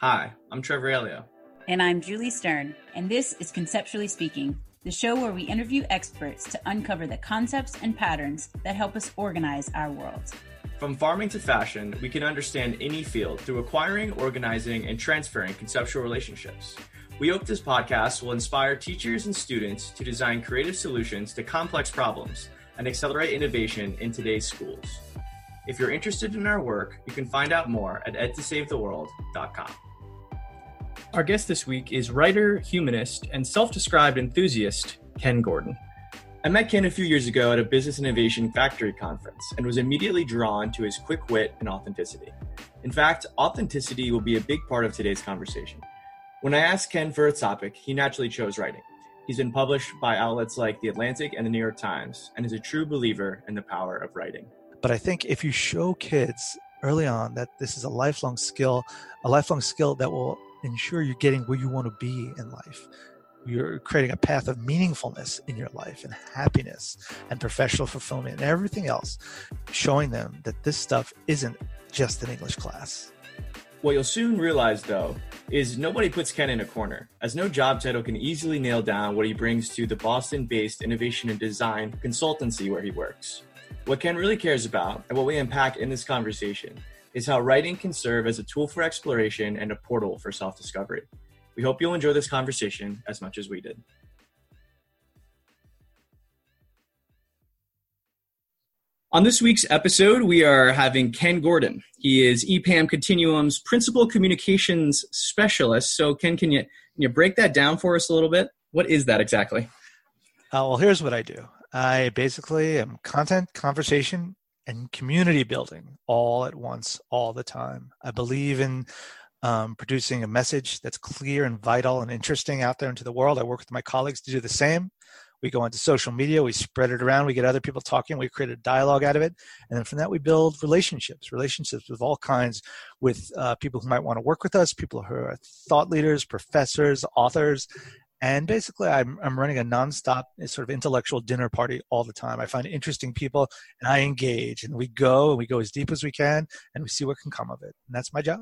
Hi, I'm Trevor Aleo. And I'm Julie Stern, and this is Conceptually Speaking, the show where we interview experts to uncover the concepts and patterns that help us organize our world. From farming to fashion, we can understand any field through acquiring, organizing, and transferring conceptual relationships. We hope this podcast will inspire teachers and students to design creative solutions to complex problems and accelerate innovation in today's schools. If you're interested in our work, you can find out more at edtosavetheworld.com. Our guest this week is writer, humanist, and self described enthusiast Ken Gordon. I met Ken a few years ago at a Business Innovation Factory conference and was immediately drawn to his quick wit and authenticity. In fact, authenticity will be a big part of today's conversation. When I asked Ken for a topic, he naturally chose writing. He's been published by outlets like The Atlantic and The New York Times and is a true believer in the power of writing. But I think if you show kids early on that this is a lifelong skill, a lifelong skill that will ensure you're getting where you want to be in life, you're creating a path of meaningfulness in your life and happiness and professional fulfillment and everything else, showing them that this stuff isn't just an English class. What you'll soon realize, though, is nobody puts Ken in a corner, as no job title can easily nail down what he brings to the Boston based innovation and design consultancy where he works. What Ken really cares about, and what we unpack in this conversation, is how writing can serve as a tool for exploration and a portal for self discovery. We hope you'll enjoy this conversation as much as we did. On this week's episode, we are having Ken Gordon. He is EPAM Continuum's Principal Communications Specialist. So, Ken, can you, can you break that down for us a little bit? What is that exactly? Uh, well, here's what I do I basically am content, conversation, and community building all at once, all the time. I believe in um, producing a message that's clear and vital and interesting out there into the world. I work with my colleagues to do the same we go into social media we spread it around we get other people talking we create a dialogue out of it and then from that we build relationships relationships with all kinds with uh, people who might want to work with us people who are thought leaders professors authors and basically I'm, I'm running a nonstop sort of intellectual dinner party all the time. I find interesting people and i engage and we go and we go as deep as we can and we see what can come of it. And that's my job.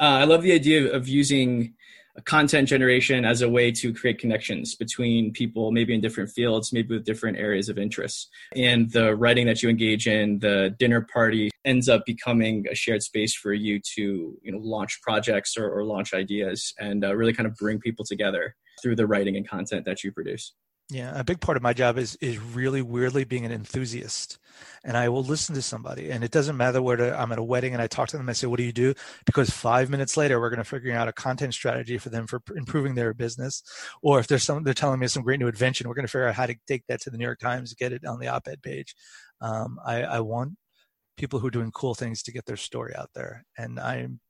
Uh, i love the idea of using content generation as a way to create connections between people maybe in different fields maybe with different areas of interest. And the writing that you engage in the dinner party ends up becoming a shared space for you to you know launch projects or, or launch ideas and uh, really kind of bring people together through the writing and content that you produce yeah, a big part of my job is is really weirdly being an enthusiast, and I will listen to somebody, and it doesn't matter where I'm at a wedding and I talk to them. I say, "What do you do?" Because five minutes later, we're going to figure out a content strategy for them for improving their business, or if there's some they're telling me some great new invention, we're going to figure out how to take that to the New York Times, get it on the op-ed page. Um, I, I want people who are doing cool things to get their story out there, and I'm,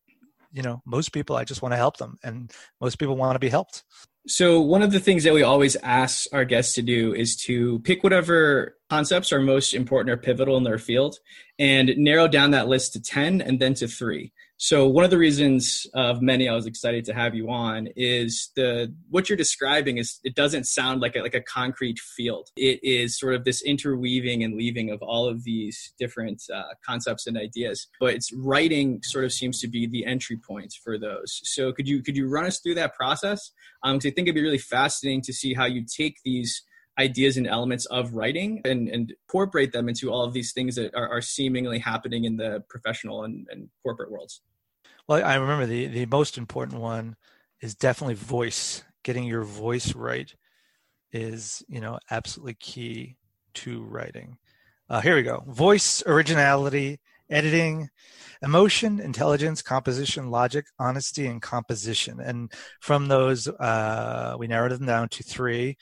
you know, most people I just want to help them, and most people want to be helped. So, one of the things that we always ask our guests to do is to pick whatever concepts are most important or pivotal in their field and narrow down that list to 10 and then to three. So one of the reasons of many I was excited to have you on is the what you're describing is it doesn't sound like a, like a concrete field. It is sort of this interweaving and weaving of all of these different uh, concepts and ideas. But it's writing sort of seems to be the entry point for those. So could you could you run us through that process? Because um, I think it'd be really fascinating to see how you take these ideas and elements of writing and, and incorporate them into all of these things that are, are seemingly happening in the professional and, and corporate worlds? Well, I remember the, the most important one is definitely voice. Getting your voice right is, you know, absolutely key to writing. Uh, here we go. Voice, originality, editing, emotion, intelligence, composition, logic, honesty, and composition. And from those, uh, we narrowed them down to three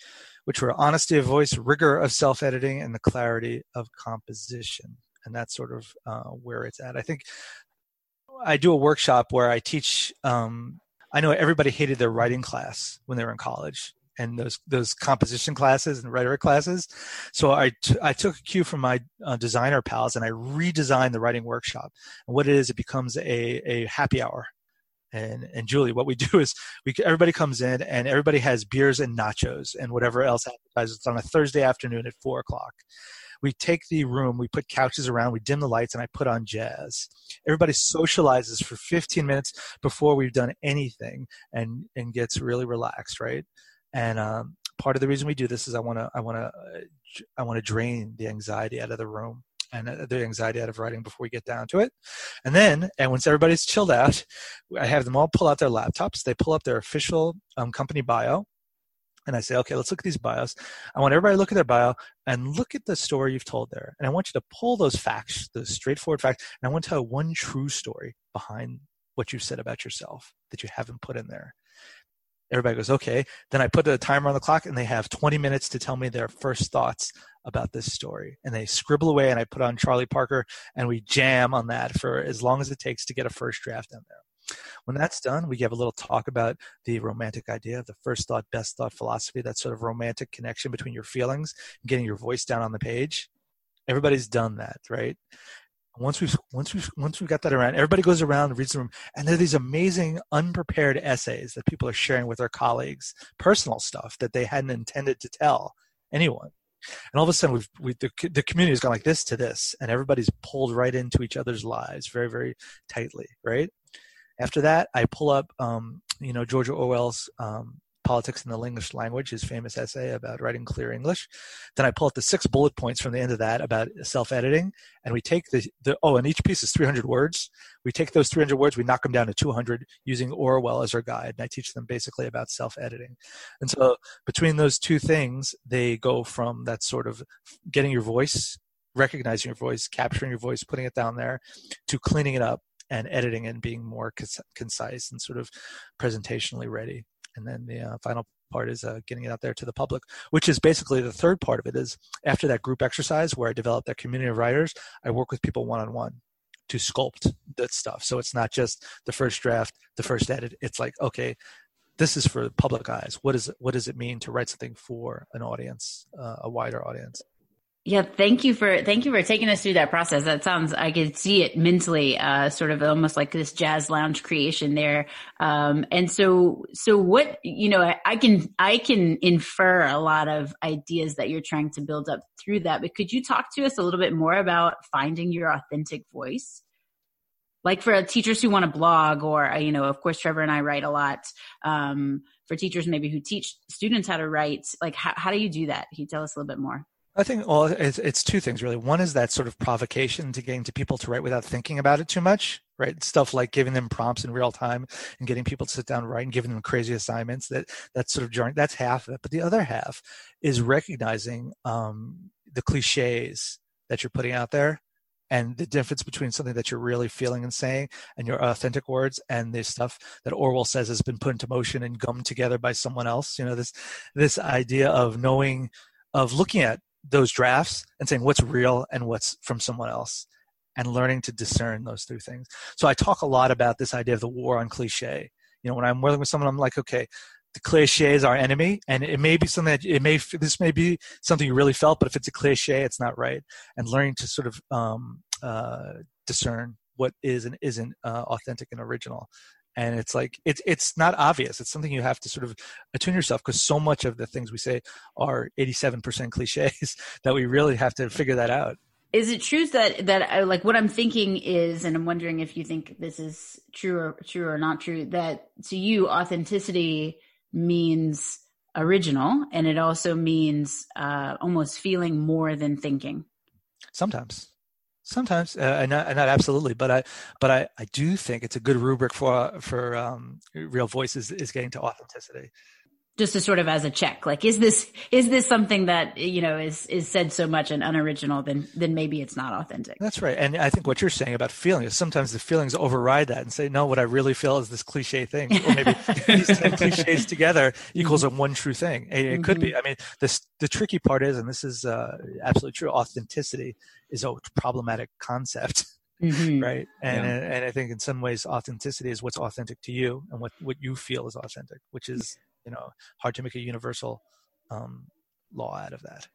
which were honesty of voice, rigor of self editing, and the clarity of composition. And that's sort of uh, where it's at. I think I do a workshop where I teach. Um, I know everybody hated their writing class when they were in college and those those composition classes and rhetoric classes. So I, t- I took a cue from my uh, designer pals and I redesigned the writing workshop. And what it is, it becomes a, a happy hour and and Julie, what we do is we everybody comes in and everybody has beers and nachos and whatever else appetizers. It's on a Thursday afternoon at four o'clock. we take the room, we put couches around, we dim the lights, and I put on jazz. Everybody socializes for 15 minutes before we've done anything and, and gets really relaxed, right? And um, part of the reason we do this is I want to I want to uh, I want to drain the anxiety out of the room and uh, the anxiety out of writing before we get down to it. And then, and once everybody's chilled out, I have them all pull out their laptops. They pull up their official um, company bio. And I say, okay, let's look at these bios. I want everybody to look at their bio and look at the story you've told there. And I want you to pull those facts, those straightforward facts. And I want to tell one true story behind what you said about yourself that you haven't put in there. Everybody goes, okay. Then I put a timer on the clock and they have 20 minutes to tell me their first thoughts about this story. And they scribble away and I put on Charlie Parker and we jam on that for as long as it takes to get a first draft in there. When that's done, we have a little talk about the romantic idea of the first thought, best thought philosophy, that sort of romantic connection between your feelings and getting your voice down on the page. Everybody's done that, right? Once we've once we've once we've got that around, everybody goes around and reads the room, and there are these amazing unprepared essays that people are sharing with their colleagues, personal stuff that they hadn't intended to tell anyone. And all of a sudden, we've we, the the community has gone like this to this, and everybody's pulled right into each other's lives very very tightly, right? After that, I pull up, um, you know, George Orwell's um, Politics in the English Language, his famous essay about writing clear English. Then I pull out the six bullet points from the end of that about self-editing, and we take the, the oh, and each piece is 300 words. We take those 300 words, we knock them down to 200 using Orwell as our guide, and I teach them basically about self-editing. And so between those two things, they go from that sort of getting your voice, recognizing your voice, capturing your voice, putting it down there, to cleaning it up and editing and being more concise and sort of presentationally ready and then the uh, final part is uh, getting it out there to the public which is basically the third part of it is after that group exercise where i develop that community of writers i work with people one-on-one to sculpt that stuff. So it's not just the first draft the first edit. It's like okay this is for public eyes. What is it, what does it mean to write something for an audience uh, a wider audience yeah, thank you for thank you for taking us through that process. That sounds I could see it mentally, uh, sort of almost like this jazz lounge creation there. Um, and so, so what you know, I, I, can I can infer a lot of ideas that you're trying to build up through that. But could you talk to us a little bit more about finding your authentic voice? Like for teachers who want to blog, or uh, you know, of course, Trevor and I write a lot. Um, for teachers maybe who teach students how to write, like how, how do you do that? Can you tell us a little bit more? I think well, it's, it's two things really. One is that sort of provocation to getting to people to write without thinking about it too much, right? Stuff like giving them prompts in real time and getting people to sit down and write and giving them crazy assignments. That that's sort of jarring. That's half of it. But the other half is recognizing um, the cliches that you're putting out there and the difference between something that you're really feeling and saying and your authentic words and the stuff that Orwell says has been put into motion and gummed together by someone else. You know, this this idea of knowing of looking at those drafts and saying what's real and what's from someone else and learning to discern those two things. So I talk a lot about this idea of the war on cliche. You know, when I'm working with someone, I'm like, okay, the cliche is our enemy, and it may be something that it may this may be something you really felt, but if it's a cliche, it's not right. And learning to sort of um, uh, discern what is and isn't uh, authentic and original, and it's like it's it's not obvious. It's something you have to sort of attune yourself because so much of the things we say are 87% cliches that we really have to figure that out. Is it true that that I, like what i'm thinking is and i'm wondering if you think this is true or true or not true that to you authenticity means original and it also means uh, almost feeling more than thinking? Sometimes Sometimes, uh, and, not, and not absolutely, but I, but I, I do think it's a good rubric for for um, real voices is getting to authenticity just to sort of as a check like is this is this something that you know is is said so much and unoriginal then then maybe it's not authentic that's right and i think what you're saying about feeling is sometimes the feelings override that and say no what i really feel is this cliche thing or maybe these 10 cliches together equals mm-hmm. a one true thing it, it mm-hmm. could be mm-hmm. i mean this the tricky part is and this is uh, absolutely true authenticity is a problematic concept Mm-hmm. right and yeah. and i think in some ways authenticity is what's authentic to you and what what you feel is authentic which is you know hard to make a universal um, law out of that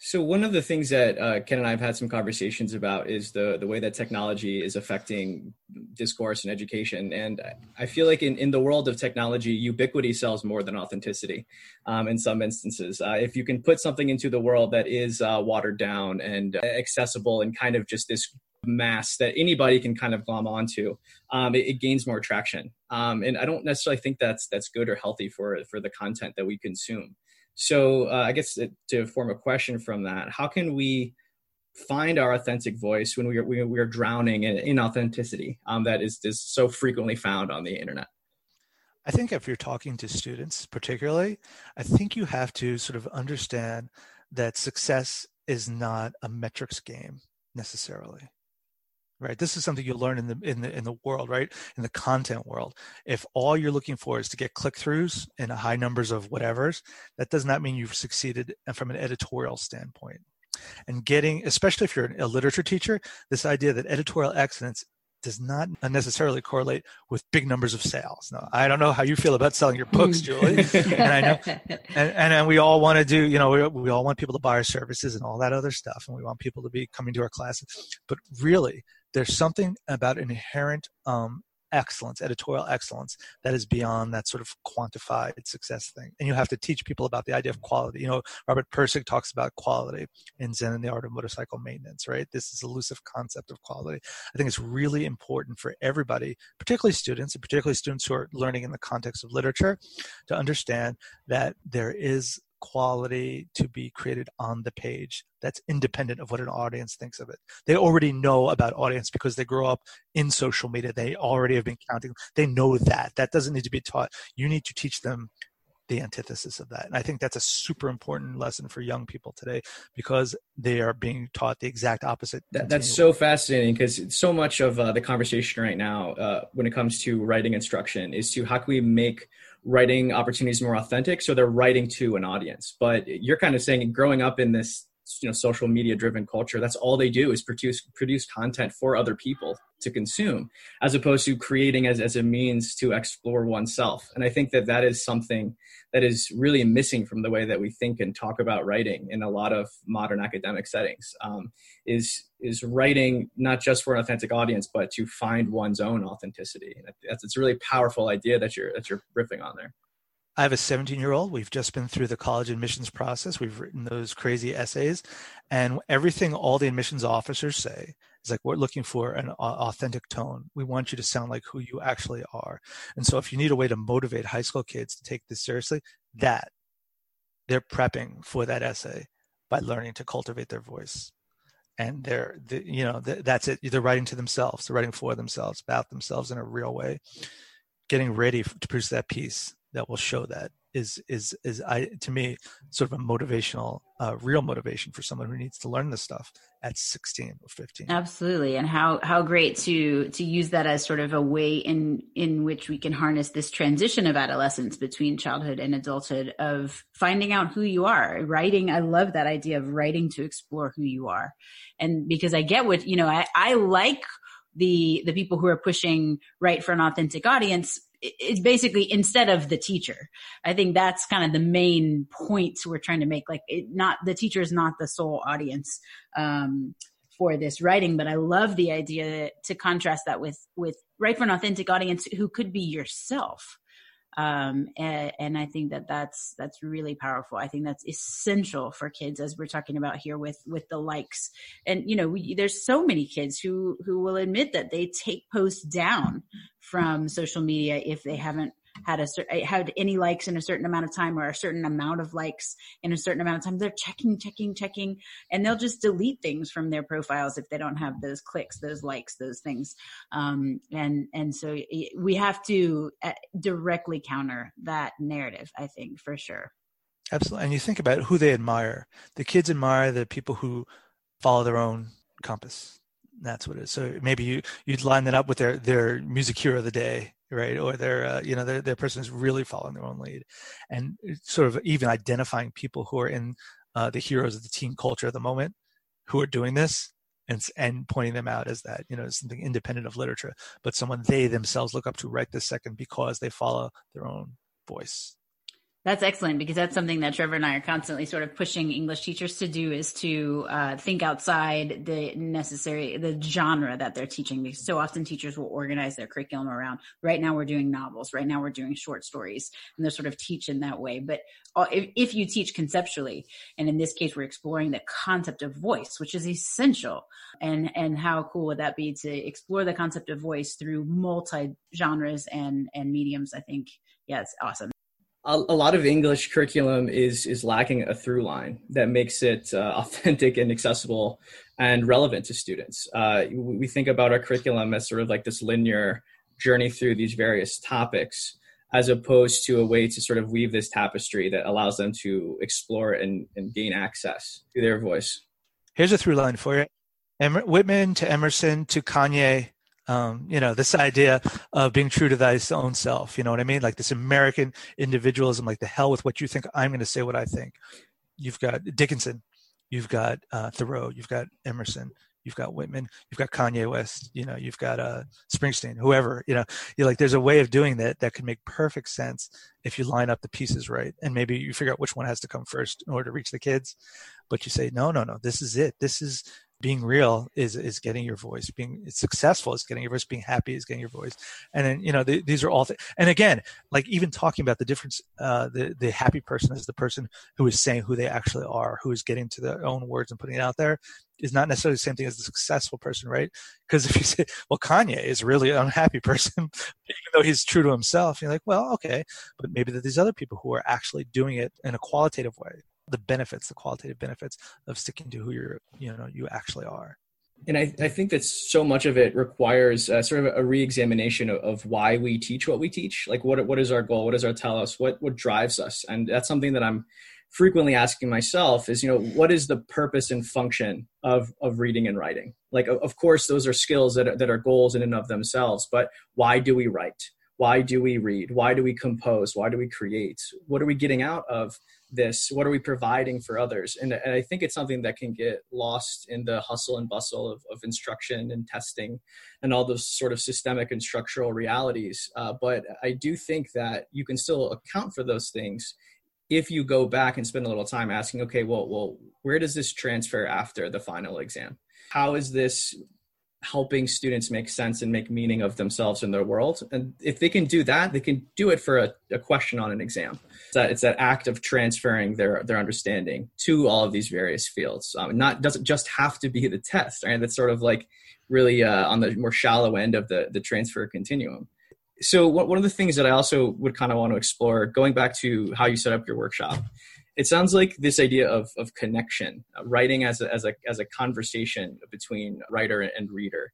So one of the things that uh, Ken and I have had some conversations about is the the way that technology is affecting discourse and education. And I feel like in, in the world of technology, ubiquity sells more than authenticity. Um, in some instances, uh, if you can put something into the world that is uh, watered down and accessible and kind of just this mass that anybody can kind of glom onto, um, it, it, gains more traction. Um, and I don't necessarily think that's that's good or healthy for for the content that we consume. So uh, I guess to form a question from that, how can we find our authentic voice when we are, we, are drowning in inauthenticity um, that is, is so frequently found on the internet? I think if you're talking to students, particularly, I think you have to sort of understand that success is not a metrics game necessarily right? This is something you learn in the in the in the world right? In the content world. If all you're looking for is to get click-throughs and high numbers of whatever's that does not mean you've succeeded uh, from an editorial standpoint. And getting especially if you're a literature teacher this idea that editorial excellence does not necessarily correlate with big numbers of sales. Now, I don't know how you feel about selling your books, mm. Julie, and I know, and, and, and we all want to do, you know, we, we all want people to buy our services and all that other stuff, and we want people to be coming to our classes. But really, there's something about inherent um, excellence, editorial excellence, that is beyond that sort of quantified success thing. And you have to teach people about the idea of quality. You know, Robert Pirsig talks about quality in Zen and the Art of Motorcycle Maintenance, right? This is elusive concept of quality. I think it's really important for everybody, particularly students, and particularly students who are learning in the context of literature, to understand that there is quality to be created on the page that's independent of what an audience thinks of it. They already know about audience because they grow up in social media. They already have been counting. They know that. That doesn't need to be taught. You need to teach them the antithesis of that. And I think that's a super important lesson for young people today because they are being taught the exact opposite. That, that's so fascinating because so much of uh, the conversation right now, uh, when it comes to writing instruction, is to how can we make writing opportunities more authentic so they're writing to an audience. But you're kind of saying growing up in this you know social media driven culture that's all they do is produce produce content for other people to consume as opposed to creating as, as a means to explore oneself. And i think that that is something that is really missing from the way that we think and talk about writing in a lot of modern academic settings um, is is writing not just for an authentic audience but to find one's own authenticity. That's it's a really powerful idea that you're that you're riffing on there I have a 17 year old. We've just been through the college admissions process. We've written those crazy essays, and everything all the admissions officers say is like, we're looking for an authentic tone. We want you to sound like who you actually are. And so, if you need a way to motivate high school kids to take this seriously, that they're prepping for that essay by learning to cultivate their voice. And they're, they, you know, that's it. They're writing to themselves. They're writing for themselves, about themselves in a real way, getting ready to produce that piece that will show that is is is I to me sort of a motivational, uh, real motivation for someone who needs to learn this stuff at 16 or 15. Absolutely, and how how great to to use that as sort of a way in in which we can harness this transition of adolescence between childhood and adulthood of finding out who you are. Writing, I love that idea of writing to explore who you are, and because I get what you know, I I like the the people who are pushing write for an authentic audience it's basically instead of the teacher. I think that's kind of the main points we're trying to make. Like, it, not the teacher is not the sole audience um, for this writing, but I love the idea to contrast that with with write for an authentic audience who could be yourself um, and, and, I think that that's that's really powerful. I think that's essential for kids, as we're talking about here with with the likes. And you know, we, there's so many kids who who will admit that they take posts down from social media if they haven't had a certain had any likes in a certain amount of time or a certain amount of likes in a certain amount of time they're checking checking checking and they'll just delete things from their profiles if they don't have those clicks those likes those things. Um, and and so we have to uh, directly counter that narrative i think for sure. Absolutely. And you think about who they admire. The kids admire the people who follow their own compass. That's what it is. So maybe you you'd line that up with their their music hero of the day, right? Or their uh, you know their their person is really following their own lead, and sort of even identifying people who are in uh, the heroes of the team culture at the moment who are doing this and and pointing them out as that you know something independent of literature, but someone they themselves look up to right this second because they follow their own voice That's excellent because that's something that Trevor and I are constantly sort of pushing English teachers to do is to uh, think outside the necessary the genre that they're teaching. Because so often teachers will organize their curriculum around. Right now we're doing novels. Right now we're doing short stories, and they're sort of teach in that way. But uh, if, if you teach conceptually, and in this case we're exploring the concept of voice, which is essential, and and how cool would that be to explore the concept of voice through multi genres and and mediums? I think yeah, it's awesome a, a, lot of English curriculum is is lacking a through line that makes it uh, authentic and accessible and relevant to students. Uh, we think about our curriculum as sort of like this linear journey through these various topics, as opposed to a way to sort of weave this tapestry that allows them to explore and, and gain access to their voice. Here's a through line for you: Whitman to Emerson to Kanye um, you know, this idea of being true to thy own self, you know what I mean? Like this American individualism, like the hell with what you think, I'm going to say what I think. You've got Dickinson, you've got uh, Thoreau, you've got Emerson, you've got Whitman, you've got Kanye West, you know, you've got uh, Springsteen, whoever, you know, you're like, there's a way of doing that that can make perfect sense if you line up the pieces right. And maybe you figure out which one has to come first in order to reach the kids. But you say, no, no, no, this is it. This is being real is is getting your voice being successful is getting your voice being happy is getting your voice. And then you know the, these are all th- and again like even talking about the difference uh, the the happy person is the person who is saying who they actually are who is getting to their own words and putting it out there is not necessarily the same thing as the successful person right? Because if you say well kanye is really an unhappy person even though he's true to himself you're like well okay but maybe that these other people who are actually doing it in a qualitative way the benefits, the qualitative benefits of sticking to who you're, you know, you actually are. And I, I think that so much of it requires uh, sort of a re-examination of, of, why we teach what we teach. Like, what what is our goal? What is our telos? What what drives us? And that's something that I'm frequently asking myself is, you know, what is the purpose and function of of reading and writing? Like, of course, those are skills that are, that are goals in and of themselves. But why do we write? Why do we read? Why do we compose? Why do we create? What are we getting out of this what are we providing for others? And, and, i think it's something that can get lost in the hustle and bustle of, of instruction and testing and all those sort of systemic and structural realities. Uh, but i do think that you can still account for those things if you go back and spend a little time asking okay well well where does this transfer after the final exam? How is this helping students make sense and make meaning of themselves in their world. And if they can do that, they can do it for a, a question on an exam. It's that, it's that act of transferring their, their understanding to all of these various fields. Um, not doesn't just have to be the test, right? That's sort of like really uh, on the more shallow end of the, the transfer continuum. So one of the things that I also would kind of want to explore, going back to how you set up your workshop, it sounds like this idea of, of connection, uh, writing as a, as, a, as a conversation between writer and reader,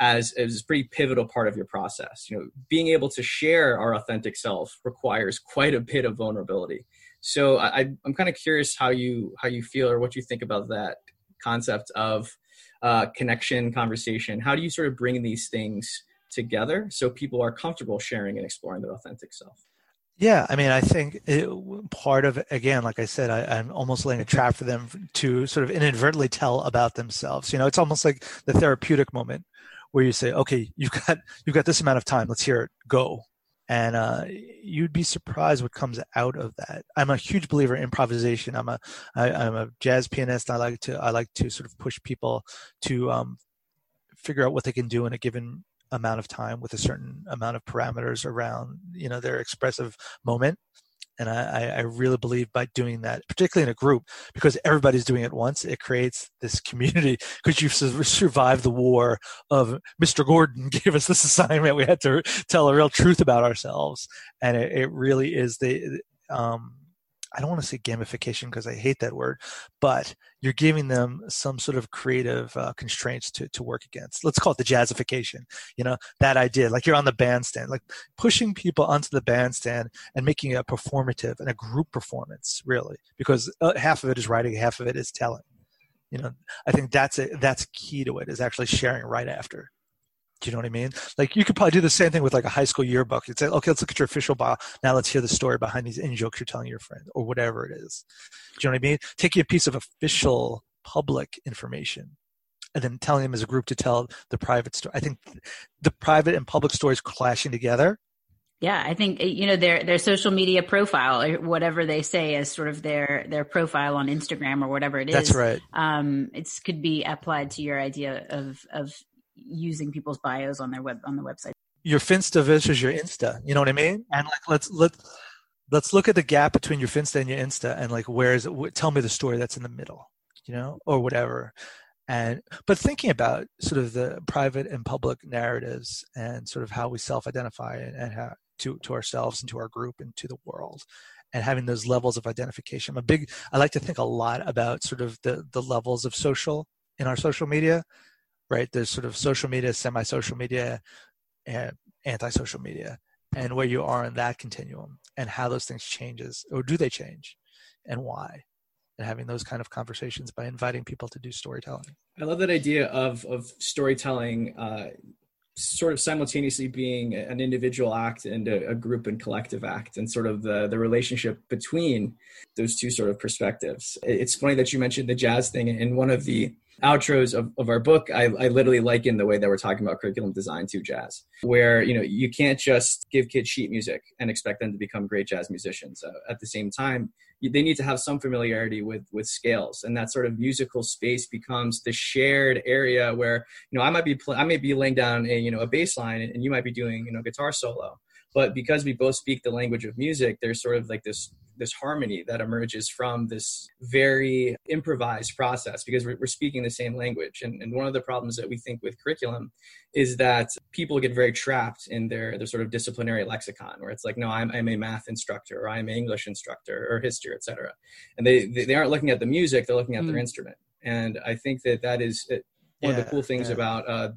as, as a pretty pivotal part of your process. You know, being able to share our authentic self requires quite a bit of vulnerability. So I, I'm kind of curious how you how you feel or what you think about that concept of uh, connection, conversation. How do you sort of bring these things together so people are comfortable sharing and exploring their authentic self? Yeah, I mean, I think it, part of again, like I said, I, am almost laying a trap for them to sort of inadvertently tell about themselves. You know, it's almost like the therapeutic moment where you say, "Okay, you've got you've got this amount of time. Let's hear it. Go." And uh, you'd be surprised what comes out of that. I'm a huge believer in improvisation. I'm a I, I'm a jazz pianist. I like to I like to sort of push people to um, figure out what they can do in a given amount of time with a certain amount of parameters around you know their expressive moment and I, I, really believe by doing that, particularly in a group, because everybody's doing it once, it creates this community. Because you've survived the war of Mr. Gordon gave us this assignment, we had to tell a real truth about ourselves, and it, it really is the um, I don't want to say gamification because I hate that word, but you're giving them some sort of creative uh, constraints to, to work against. Let's call it the jazzification. You know, that idea, like you're on the bandstand, like pushing people onto the bandstand and making it a performative and a group performance, really, because uh, half of it is writing, half of it is telling. You know, I think that's a, that's key to it is actually sharing right after. Do you know what I mean? Like you could probably do the same thing with like a high school yearbook. You'd say, okay, let's look at your official bio. Now let's hear the story behind these in jokes you're telling your friend or whatever it is. Do you know what I mean? Taking a piece of official public information and then telling them as a group to tell the private story. I think the private and public stories clashing together Yeah, I think you know their their social media profile or whatever they say as sort of their their profile on Instagram or whatever it is. That's right. Um, it's could be applied to your idea of of using people's bios on their web on the website. Your Finsta versus your Insta. You know what I mean? And like let's let let's look at the gap between your Finsta and your Insta, and like where is it? Tell me the story that's in the middle. You know, or whatever and but thinking about sort of the private and public narratives and sort of how we self-identify and, and how to to ourselves and to our group and to the world and having those levels of identification. I'm a big I like to think a lot about sort of the the levels of social in our social media, right? There's sort of social media, semi-social media, and anti-social media, and where you are in that continuum and how those things changes or do they change and why and having those kind of conversations by inviting people to do storytelling. I love that idea of of storytelling uh, sort of simultaneously being an individual act and a, a, group and collective act and sort of the the relationship between those two sort of perspectives it's funny that you mentioned the jazz thing in one of the outros of, of our book I, I literally liken the way that we're talking about curriculum design to jazz where you know you can't just give kids sheet music and expect them to become great jazz musicians. Uh, at the same time they need to have some familiarity with with scales and that sort of musical space becomes the shared area where you know i might be pl- i may be laying down a you know a bass line and you might be doing you know guitar solo but because we both speak the language of music there's sort of like this this harmony that emerges from this very improvised process because we're, we're speaking the same language. And, and, one of the problems that we think with curriculum is that people get very trapped in their, their sort of disciplinary lexicon where it's like, no, I'm, I'm a math instructor or I'm an English instructor or history, etc. And they, they aren't looking at the music, they're looking at mm. their instrument. And I think that that is one yeah, of the cool things yeah. about uh,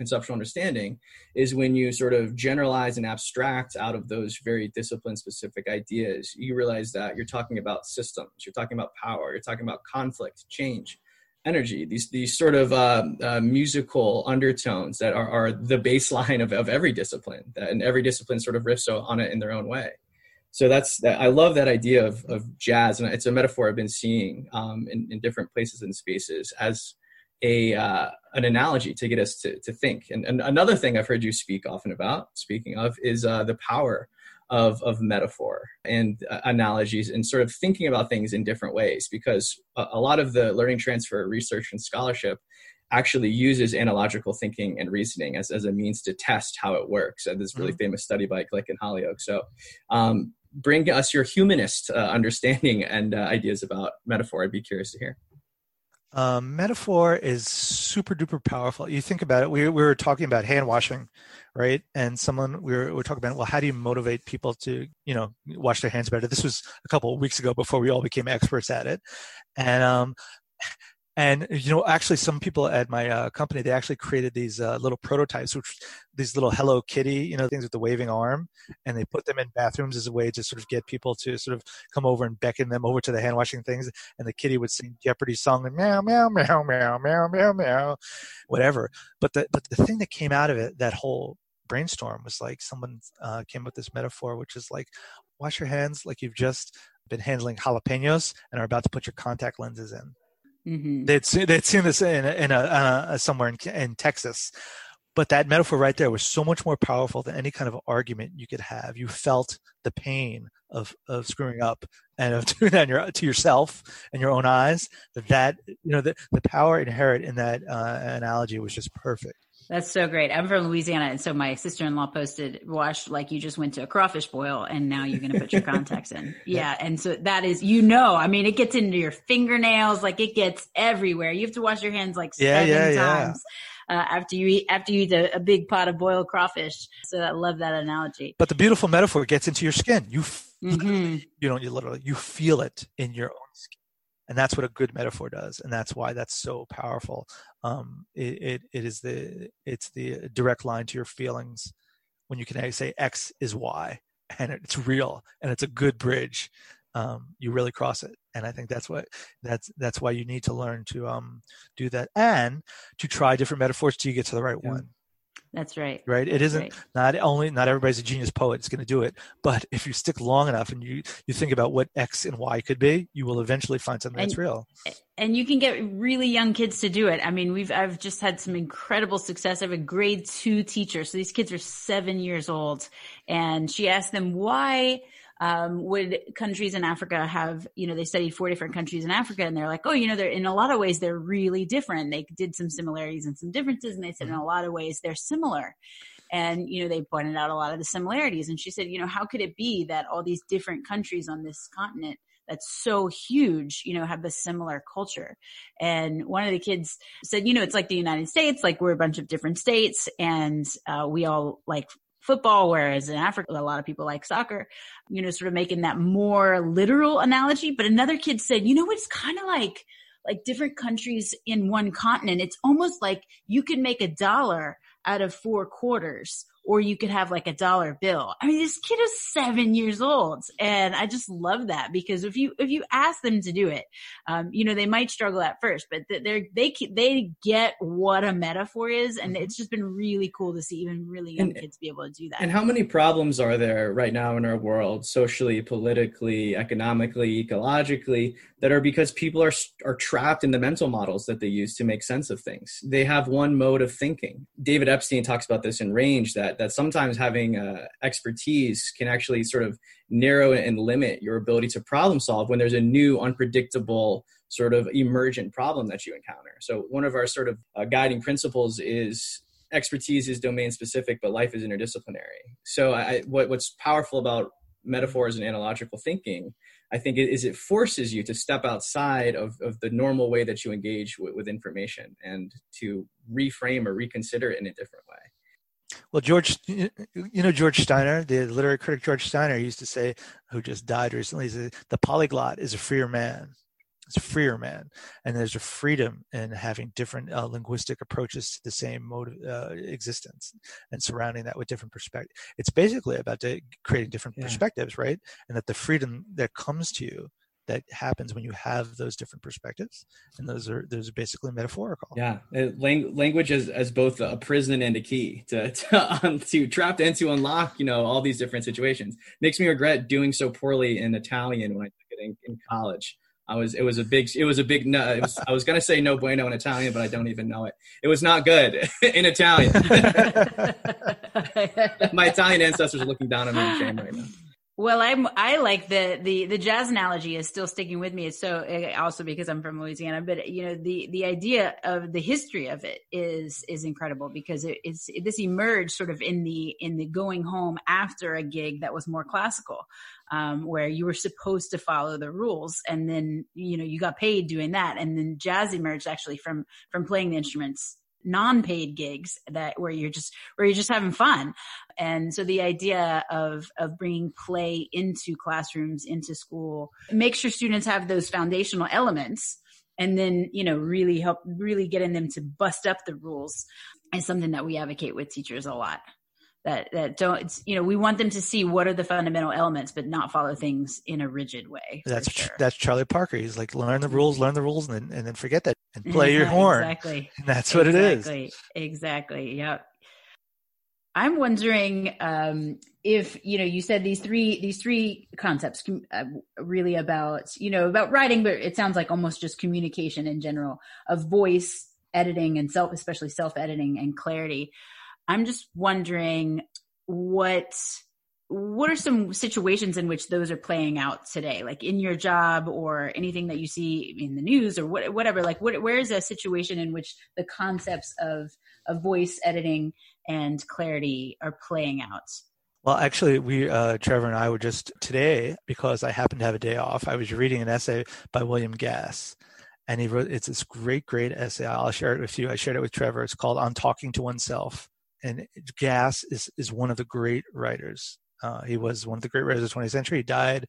conceptual understanding is when you sort of generalize and abstract out of those very discipline specific ideas you realize that you're talking about systems you're talking about power you're talking about conflict change energy these these sort of uh, uh, musical undertones that are, are the baseline of, of every discipline that and every discipline sort of riffs on it in their own way. So that's that i love that idea of, of jazz and it's a metaphor i've been seeing um, in, in different places and spaces as a uh, an analogy to get us to, to think. And, and, another thing I've heard you speak often about, speaking of, is uh, the power of, of metaphor and uh, analogies and sort of thinking about things in different ways because a, a, lot of the learning transfer research and scholarship actually uses analogical thinking and reasoning as, as a means to test how it works. And this really mm-hmm. famous study by Gick and Holyoak. So um, bring us your humanist uh, understanding and uh, ideas about metaphor. I'd be curious to hear. Um, metaphor is super duper powerful. You think about it. We, we were talking about hand washing, right? And someone we were, we were talking about, well, how do you motivate people to, you know, wash their hands better? This was a couple of weeks ago before we all became experts at it. And um, and you know actually some people at my uh, company they actually created these uh, little prototypes which these little hello kitty you know things with the waving arm and they put them in bathrooms as a way to sort of get people to sort of come over and beckon them over to the hand washing things and the kitty would sing jeopardy song and meow meow meow meow meow meow meow whatever. But the but the thing that came out of it that whole brainstorm was like someone uh, came up with this metaphor which is like wash your hands like you've just been handling jalapenos and are about to put your contact lenses in Mm-hmm. They'd seen, they'd seen this in a, in a, uh, somewhere in, in Texas, but that metaphor right there was so much more powerful than any kind of argument you could have. You felt the pain of of screwing up and of doing that your, to yourself and your own eyes. That you know the the power inherent in that uh, analogy was just perfect. That's so great. I'm from Louisiana, and so my sister in law posted, "Watch like you just went to a crawfish boil, and now you're going to put your contacts in." Yeah, and so that is, you know, I mean, it gets into your fingernails, like it gets everywhere. You have to wash your hands like yeah, seven yeah, times. Yeah. Uh, after you eat after you eat a, a, big pot of boiled crawfish. So I love that analogy. But the beautiful metaphor gets into your skin. You mm-hmm. you don't you literally you feel it in your own and that's what a good metaphor does and that's why that's so powerful. Um, it, it, it is the it's the direct line to your feelings when you can say x is y and it's real and it's a good bridge. Um, you really cross it and i think that's what that's that's why you need to learn to um, do that and to try different metaphors till you get to the right yeah. one That's right. Right. It isn't right. not only not everybody's a genius poet It's going to do it, but if you stick long enough and you you think about what X and Y could be, you will eventually find something And- that's real. and you can get really young kids to do it. I mean, we've I've just had some incredible success. I have a grade two teacher, so these kids are seven years old, and she asked them why um, would countries in Africa have you know they studied four different countries in Africa, and they're like, oh, you know, they're in a lot of ways they're really different. They did some similarities and some differences, and they said in a lot of ways they're similar. And, you know, they pointed out a lot of the similarities. And she said, you know, how could it be that all these different countries on this continent that's so huge, you know, have a similar culture. And one of the kids said, you know, it's like the United States, like we're a bunch of different states and uh, we all like football, whereas in Africa, a lot of people like soccer, you know, sort of making that more literal analogy. But another kid said, you know, it's kind of like, like different countries in one continent. It's almost like you can make a dollar out of four quarters or you could have like a dollar bill. I mean, this kid is seven years old, and I just love that because if you if you ask them to do it, um, you know, they might struggle at first, but they're they they get what a metaphor is, and it's just been really cool to see even really young And- kids be able to do that. And how many problems are there right now in our world, socially, politically, economically, ecologically, that are because people are are trapped in the mental models that they use to make sense of things. They have one mode of thinking. David Epstein talks about this in Range that that sometimes having uh, expertise can actually sort of narrow and limit your ability to problem solve when there's a new, unpredictable sort of emergent problem that you encounter. So one of our sort of uh, guiding principles is expertise is domain specific, but life is interdisciplinary. So I, what, what's powerful about metaphors and analogical thinking, I think, is it forces you to step outside of, of the normal way that you engage with, with information and to reframe or reconsider it in a different way. Well, George, you know George Steiner, the literary critic George Steiner used to say, who just died recently, he said, the polyglot is a freer man. It's a freer man, and there's a freedom in having different uh, linguistic approaches to the same mode of uh, existence and surrounding that with different perspectives. It's basically about creating different Yeah. perspectives, right? And that the freedom that comes to you that happens when you have those different perspectives, and those are those are basically metaphorical. Yeah, lang- language as, as both a prison and a key to to, um, to trap and to unlock, you know, all these different situations. Makes me regret doing so poorly in Italian when I took it in, in college. I was it was a big it was a big no. It was, I was gonna say no bueno in Italian, but I don't even know it. It was not good in Italian. My Italian ancestors are looking down on me in shame right now. Well, I'm I like the the the jazz analogy is still sticking with me. It's so eh, also because I'm from Louisiana, but you know the the idea of the history of it is is incredible because it, it's this emerged sort of in the in the going home after a gig that was more classical, um, where you were supposed to follow the rules, and then you know you got paid doing that, and then jazz emerged actually from from playing the instruments non-paid gigs that where you're just where you're just having fun and so the idea of of bringing play into classrooms into school make sure students have those foundational elements and then you know really help really getting them to bust up the rules is something that we advocate with teachers a lot that that don't it's, you know we want them to see what are the fundamental elements but not follow things in a rigid way That's sure. that's Charlie Parker. He's like learn the rules, learn the rules, and then and then forget that and play your horn. exactly And that's what it is. Exactly. Exactly. Yep. I'm wondering um, if you know you said these three these three concepts uh, really about you know about writing, but it sounds like almost just communication in general of voice editing and self, especially self editing and clarity. I'm just wondering what what are some situations in which those are playing out today like in your job or anything that you see in the news or what, whatever like what, where is a situation in which the concepts of of voice editing and clarity are playing out Well, actually, we uh, Trevor and I were just today because I happened to have a day off. I was reading an essay by William Gass, and he wrote it's this great, great essay. I'll share it with you. I shared it with Trevor. It's called "On Talking to Oneself," and Gass is is one of the great writers. Uh, he was one of the great writers of the 20th century. He died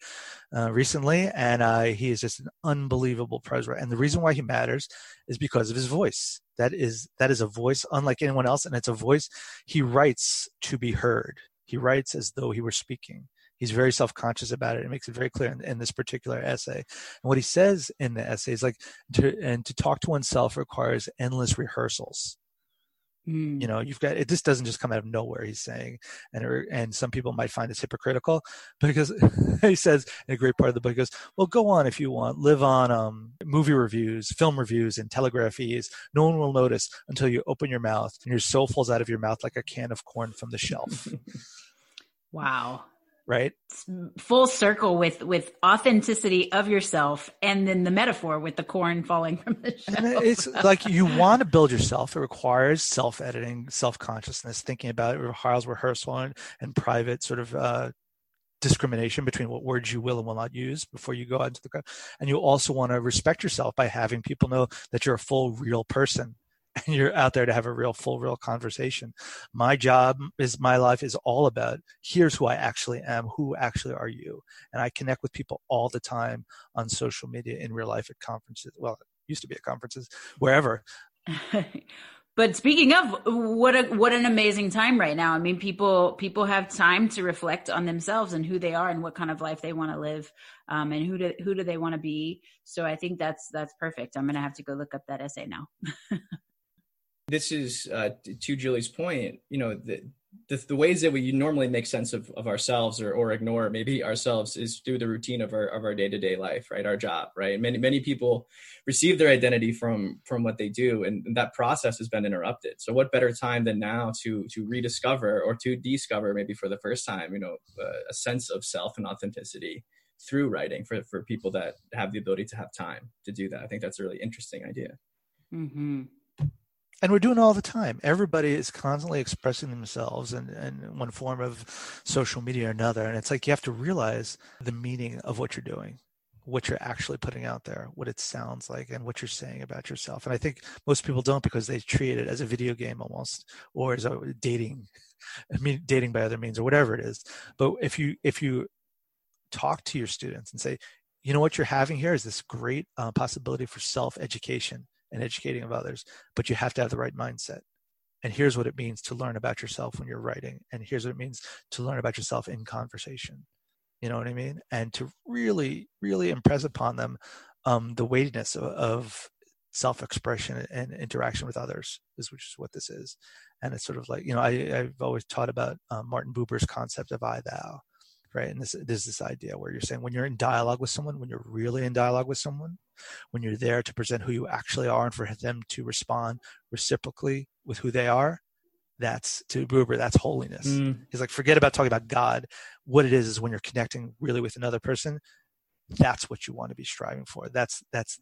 uh, recently, and uh, he is just an unbelievable prose writer. And the reason why he matters is because of his voice. That is that is a voice unlike anyone else, and it's a voice he writes to be heard. He writes as though he were speaking. He's very self-conscious about it. It makes it very clear in, in this particular essay. And what he says in the essay is like, to, and to talk to oneself requires endless rehearsals. Mm. You know, you've got it. This doesn't just come out of nowhere. He's saying, and and some people might find this hypocritical because he says in a great part of the book, he goes, "Well, go on if you want. Live on um, movie reviews, film reviews, and telegraphies. No one will notice until you open your mouth and your soul falls out of your mouth like a can of corn from the shelf." wow right? Full circle with with authenticity of yourself and then the metaphor with the corn falling from the shelf. it's like you want to build yourself. It requires self-editing self-consciousness thinking about it, it requires rehearsal and, and private sort of uh, discrimination between what words you will and will not use before you go out into the crowd. And you also want to respect yourself by having people know that you're a full real person and you're out there to have a real full real conversation. My job is my life is all about here's who i actually am who actually are you? And i connect with people all the time on social media in real life at conferences well it used to be at conferences wherever. But speaking of what a what an amazing time right now. I mean people people have time to reflect on themselves and who they are and what kind of life they want to live um, and who do who do they want to be. So i think that's that's perfect. I'm gonna have to go look up that essay now this is uh, to Julie's point. You know, the, the, the ways that we normally make sense of, of ourselves or, or ignore maybe ourselves is through the routine of our of our day to day life, right? Our job, right? Many many people receive their identity from from what they do, and, and that process has been interrupted. So, what better time than now to to rediscover or to discover maybe for the first time, you know, uh, a sense of self and authenticity through writing for for people that have the ability to have time to do that. I think that's a really interesting idea. Mm-hmm and we're doing all the time. Everybody is constantly expressing themselves in, in one form of social media or another. And it's like you have to realize the meaning of what you're doing, what you're actually putting out there, what it sounds like, and what you're saying about yourself. And I think most people don't because they treat it as a video game almost, or as a dating, I mean, dating by other means or whatever it is. But if you if you talk to your students and say, you know what you're having here is this great uh, possibility for self education and educating of others, but you have to have the right mindset. And here's what it means to learn about yourself when you're writing. And here's what it means to learn about yourself in conversation. You know what I mean? And to really, really impress upon them um, the weightiness of, of self-expression and interaction with others is which is what this is and it's sort of like you know I, i've always taught about um, martin buber's concept of i thou right and this, this is this idea where you're saying when you're in dialogue with someone when you're really in dialogue with someone when you're there to present who you actually are and for them to respond reciprocally with who they are that's to Buber, that's holiness. Mm. He's like, forget about talking about God. What it is is when you're connecting really with another person, that's what you want to be striving for. That's that's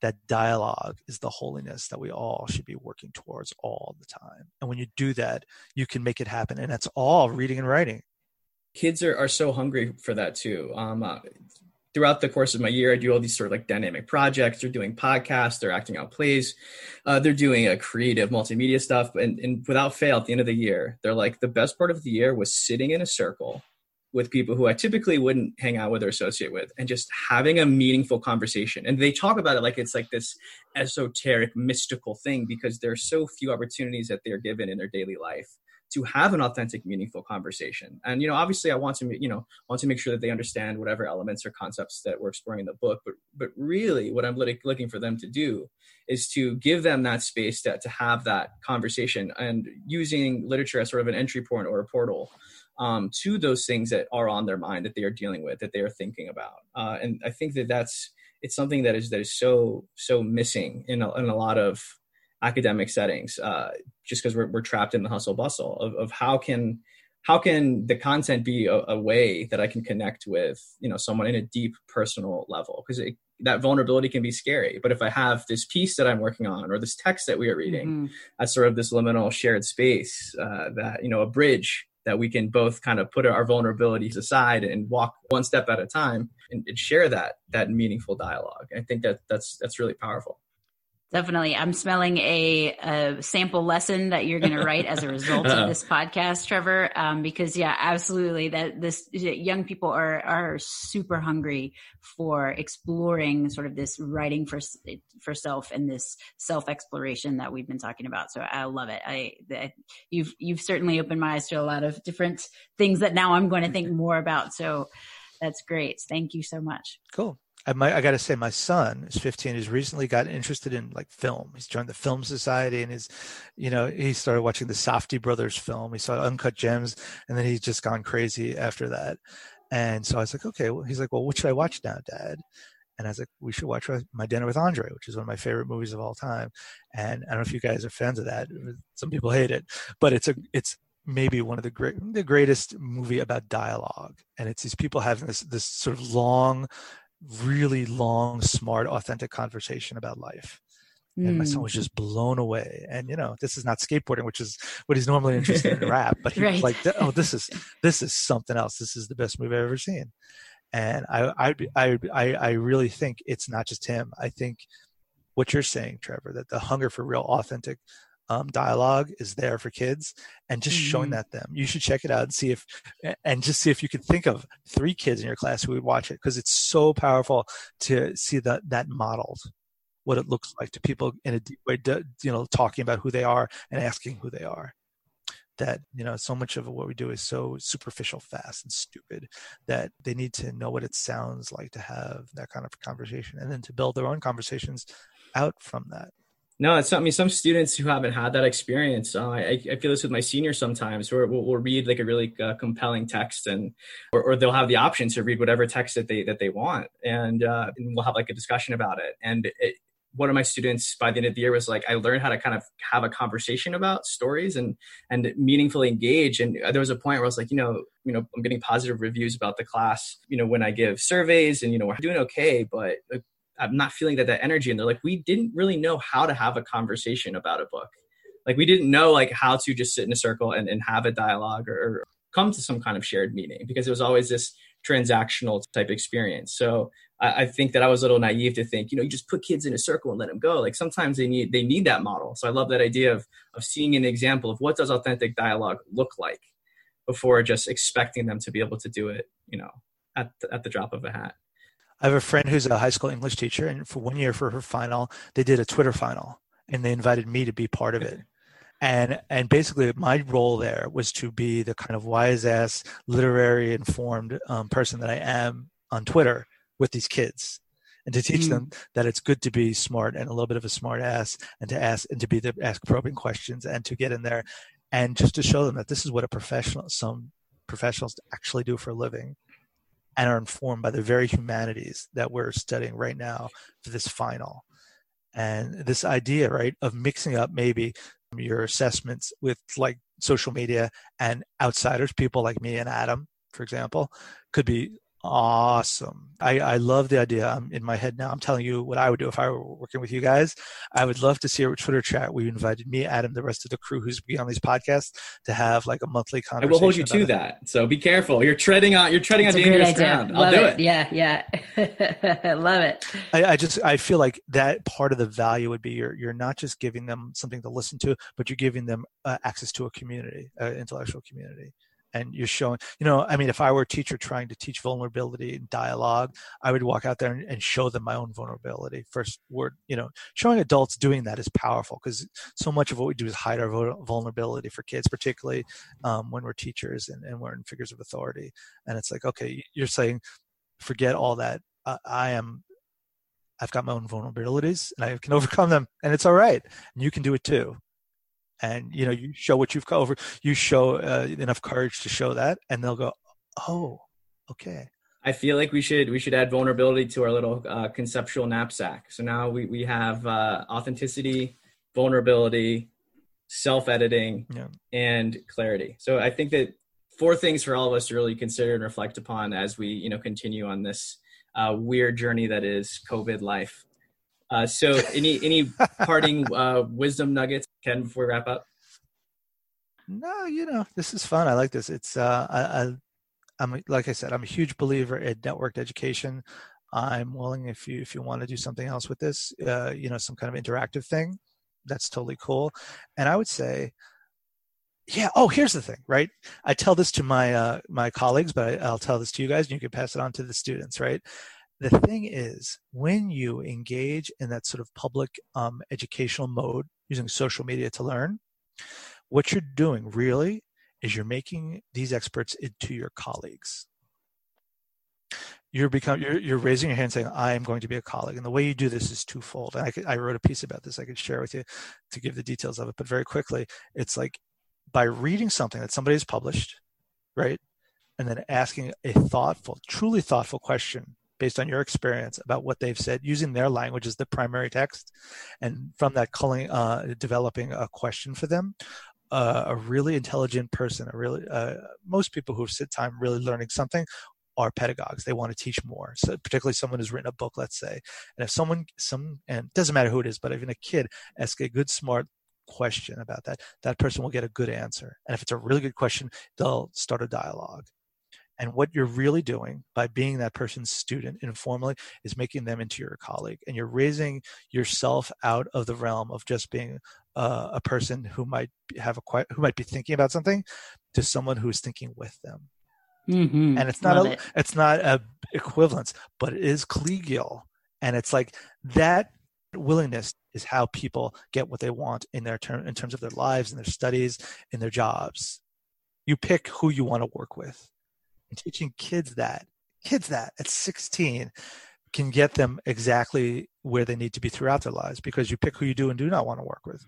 that dialogue is the holiness that we all should be working towards all the time. And when you do that, you can make it happen. And that's all reading and writing. Kids are, are so hungry for that too. Um, uh, throughout the course of my year, I do all these sort of like dynamic projects. They're doing podcasts, they're acting out plays, uh, they're doing a creative multimedia stuff. And, and without fail, at the end of the year, they're like the best part of the year was sitting in a circle with people who I typically wouldn't hang out with or associate with and just having a meaningful conversation. And they talk about it like it's like this esoteric, mystical thing because there are so few opportunities that they're given in their daily life to have an authentic meaningful conversation. And you know obviously i want to you know want to make sure that they understand whatever elements or concepts that we're exploring in the book. But but really what i'm looking for them to do is to give them that space to, to have that conversation and using literature as sort of an entry point or a portal um, to those things that are on their mind that they are dealing with that they are thinking about. Uh, and i think that that's it's something that is that is so so missing in a, in a lot of academic settings uh, just because we're, we're trapped in the hustle bustle of, of how can how can the content be a, a, way that i can connect with you know someone in a deep personal level? Because that vulnerability can be scary but if i have this piece that i'm working on or this text that we are reading mm-hmm. as sort of this liminal shared space uh, that you know a bridge that we can both kind of put our vulnerabilities aside and walk one step at a time and, and share that that meaningful dialogue. I think that that's that's really powerful Definitely. I'm smelling a, a, sample lesson that you're going to write as a result of this podcast, Trevor. Um, because yeah, absolutely that this young people are, are super hungry for exploring sort of this writing for, for self and this self exploration that we've been talking about. So I love it. I, I, you've, you've certainly opened my eyes to a lot of different things that now I'm going to think more about. So that's great. Thank you so much. Cool. I, might, I got to say, my son is 15. He's recently got interested in like film. He's joined the Film Society, and he's, you know, he started watching the Safdie brothers film. He saw Uncut Gems, and then he's just gone crazy after that. And so I was like, okay. Well, he's like, well, what should I watch now, Dad? And I was like, we should watch My Dinner with Andre, which is one of my favorite movies of all time. And I don't know if you guys are fans of that. Some people hate it, but it's a it's maybe one of the great the greatest movie about dialogue. And it's these people having this this sort of long, really long, smart, authentic conversation about life. And my son hmm. was just blown away. And you know, this is not skateboarding, which is what he's normally interested in rap. But he right. was like, "Oh, this is this is something else. This is the best movie I've ever seen." And I, I, I, I really think it's not just him. I think what you're saying, Trevor, that the hunger for real, authentic um, dialogue is there for kids, and just mm-hmm. showing that them. You should check it out and see if, and just see if you could think of three kids in your class who would watch it because it's so powerful to see that that modeled what it looks like to people in a deep way, you know, talking about who they are and asking who they are that you know so much of what we do is so superficial fast and stupid that they need to know what it sounds like to have that kind of conversation and then to build their own conversations out from that no, it's not. I mean, some students who haven't had that experience, uh, I, I feel this with my seniors sometimes, where we'll, we'll read like a really uh, compelling text, and or, or, they'll have the option to read whatever text that they that they want, and, uh, and we'll have like a discussion about it. And it, one of my students by the end of the year was like, I learned how to kind of have a conversation about stories and and meaningfully engage. And there was a point where I was like, you know, you know, I'm getting positive reviews about the class. You know, when I give surveys, and you know, we're doing okay, but I'm not feeling that that energy. And they're like, we didn't really know how to have a conversation about a book. Like we didn't know like how to just sit in a circle and, and have a dialogue or, or come to some kind of shared meaning because it was always this transactional type experience. So I, I, think that I was a little naive to think, you know, you just put kids in a circle and let them go. Like sometimes they need they need that model. So I love that idea of of seeing an example of what does authentic dialogue look like before just expecting them to be able to do it, you know, at the, at the drop of a hat. I have a friend who's a high school English teacher, and for one year for her final, they did a Twitter final, and they invited me to be part of it. And and basically my role there was to be the kind of wise ass literary informed um, person that i am on twitter with these kids and to teach mm. them that it's good to be smart and a little bit of a smart ass and to ask and to be the ask probing questions and to get in there and just to show them that this is what a professional some professionals actually do for a living and are informed by the very humanities that we're studying right now for this final. And this idea right of mixing up maybe your assessments with like social media and outsiders, people like me and Adam, for example, could be awesome. I, I love the idea. I'm in my head now. I'm telling you what I would do if I were working with you guys. I would love to see a Twitter chat. Where we invited me, Adam, the rest of the crew who's be on these podcasts to have like a monthly conversation. I will hold you to it. that. So be careful. You're treading on. You're treading That's on dangerous ground. I'll love do it. it. Yeah, yeah. love it. I, I, just I feel like that part of the value would be you're you're not just giving them something to listen to, but you're giving them uh, access to a community, uh, intellectual community and you're showing you know i mean if i were a teacher trying to teach vulnerability and dialogue i would walk out there and, and show them my own vulnerability. First word you know showing adults doing that is powerful because so much of what we do is hide our vulnerability for kids particularly um, when we're teachers and, and we're in figures of authority. And it's like okay you're saying forget all that. Uh, i am i've got my own vulnerabilities and i can overcome them and it's all right. And you can do it too and you know you show what you've covered you show uh, enough courage to show that and they'll go oh okay. I feel like we should we should add vulnerability to our little uh, conceptual knapsack. So now we, we have uh, authenticity vulnerability self-editing yeah. and clarity. So i think that four things for all of us to really consider and reflect upon as we you know continue on this uh, weird journey that is covid life uh, so, any any parting uh, wisdom nuggets, Ken, before we wrap up? No, you know, this is fun. I like this. It's uh, I, I I'm like I said, I'm a huge believer in networked education. I'm willing if you if you want to do something else with this, uh, you know, some kind of interactive thing, that's totally cool. And I would say, yeah. Oh, here's the thing, right? I tell this to my uh, my colleagues, but I, will tell this to you guys, and you can pass it on to the students, right? The thing is, when you engage in that sort of public um, educational mode using social media to learn, what you're doing really is you're making these experts into your colleagues. you're become you're, you're raising your hand saying i am going to be a colleague and the way you do this is twofold and I, I wrote a piece about this i could share with you to give the details of it but very quickly it's like by reading something that somebody has published right and then asking a thoughtful truly thoughtful question based on your experience about what they've said using their language as the primary text and from that culling, uh, developing a question for them uh, a really intelligent person a really uh, most people who sit time really learning something are pedagogues. They want to teach more. So particularly someone who's written a book, let's say. And if someone, some, and doesn't matter who it is, but even a kid asks a good, smart question about that, that person will get a good answer. And if it's a really good question, they'll start a dialogue. And what you're really doing by being that person's student informally is making them into your colleague. And you're raising yourself out of the realm of just being uh, a person who might have a who might be thinking about something to someone who's thinking with them. Mm-hmm. And it's not Love a, it. it's not a equivalence, but it is collegial. And it's like that willingness is how people get what they want in their term in terms of their lives and their studies in their jobs. You pick who you want to work with. And teaching kids that, kids that at 16 can get them exactly where they need to be throughout their lives because you pick who you do and do not want to work with.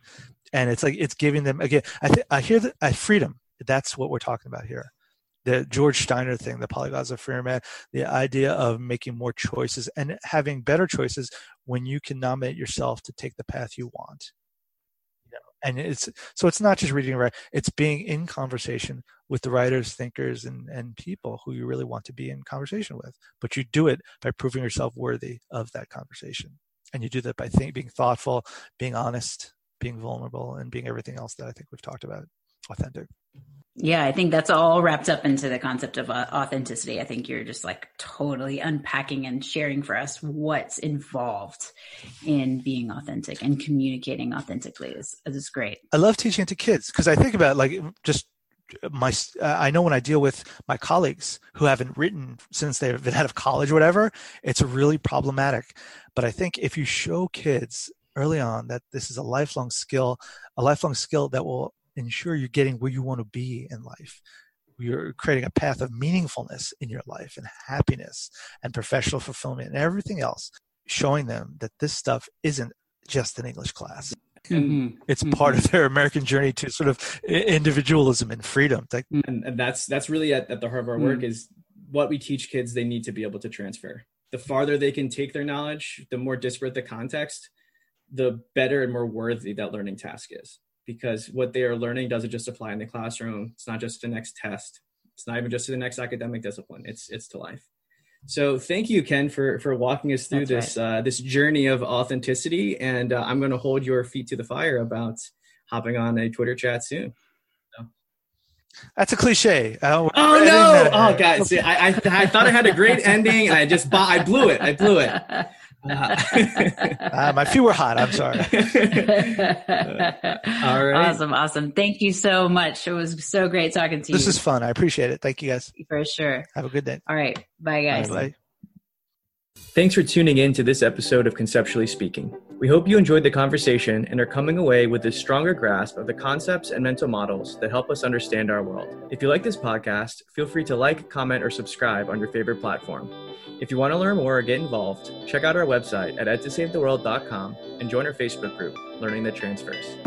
And it's like it's giving them again. I I hear that uh, freedom. That's what we're talking about here the George Steiner thing, the polygons of man, the idea of making more choices and having better choices when you can nominate yourself to take the path you want. And it's so it's not just reading writing; it's being in conversation with the writers, thinkers, and and people who you really want to be in conversation with. But you do it by proving yourself worthy of that conversation, and you do that by think, being thoughtful, being honest, being vulnerable, and being everything else that I think we've talked about, authentic. Yeah, I think that's all wrapped up into the concept of uh, authenticity. I think you're just like totally unpacking and sharing for us what's involved in being authentic and communicating authentically is is great. I love teaching it to kids because I think about like just my I know when I deal with my colleagues who haven't written since they've been out of college or whatever, it's really problematic. But I think if you show kids early on that this is a lifelong skill, a lifelong skill that will ensure you're getting where you want to be in life. You're creating a path of meaningfulness in your life and happiness and professional fulfillment and everything else, showing them that this stuff isn't just an English class. Mm-hmm. It's mm-hmm. part of their American journey to sort of individualism and freedom. And, and, that's that's really at, at the heart of our work mm-hmm. is what we teach kids. They need to be able to transfer. The farther they can take their knowledge, the more disparate the context, the better and more worthy that learning task is because what they are learning doesn't just apply in the classroom. It's not just the next test. It's not even just to the next academic discipline. It's it's to life. So thank you, Ken, for for walking us through That's this right. uh, this journey of authenticity. And uh, I'm going to hold your feet to the fire about hopping on a Twitter chat soon. That's a cliche. Uh, oh no! Oh guys, I, I I thought I had a great ending, and I just I blew it. I blew it. Uh, my feet were hot. I'm sorry. all right. Awesome. Awesome. Thank you so much. It was so great talking to you. This is fun. I appreciate it. Thank you guys. For sure. Have a good day. All right. Bye, guys. Bye. Thanks for tuning in to this episode of Conceptually Speaking. We hope you enjoyed the conversation and are coming away with a stronger grasp of the concepts and mental models that help us understand our world. If you like this podcast, feel free to like, comment, or subscribe on your favorite platform. If you want to learn more or get involved, check out our website at edtosavetheworld.com and join our Facebook group, Learning That Transfers.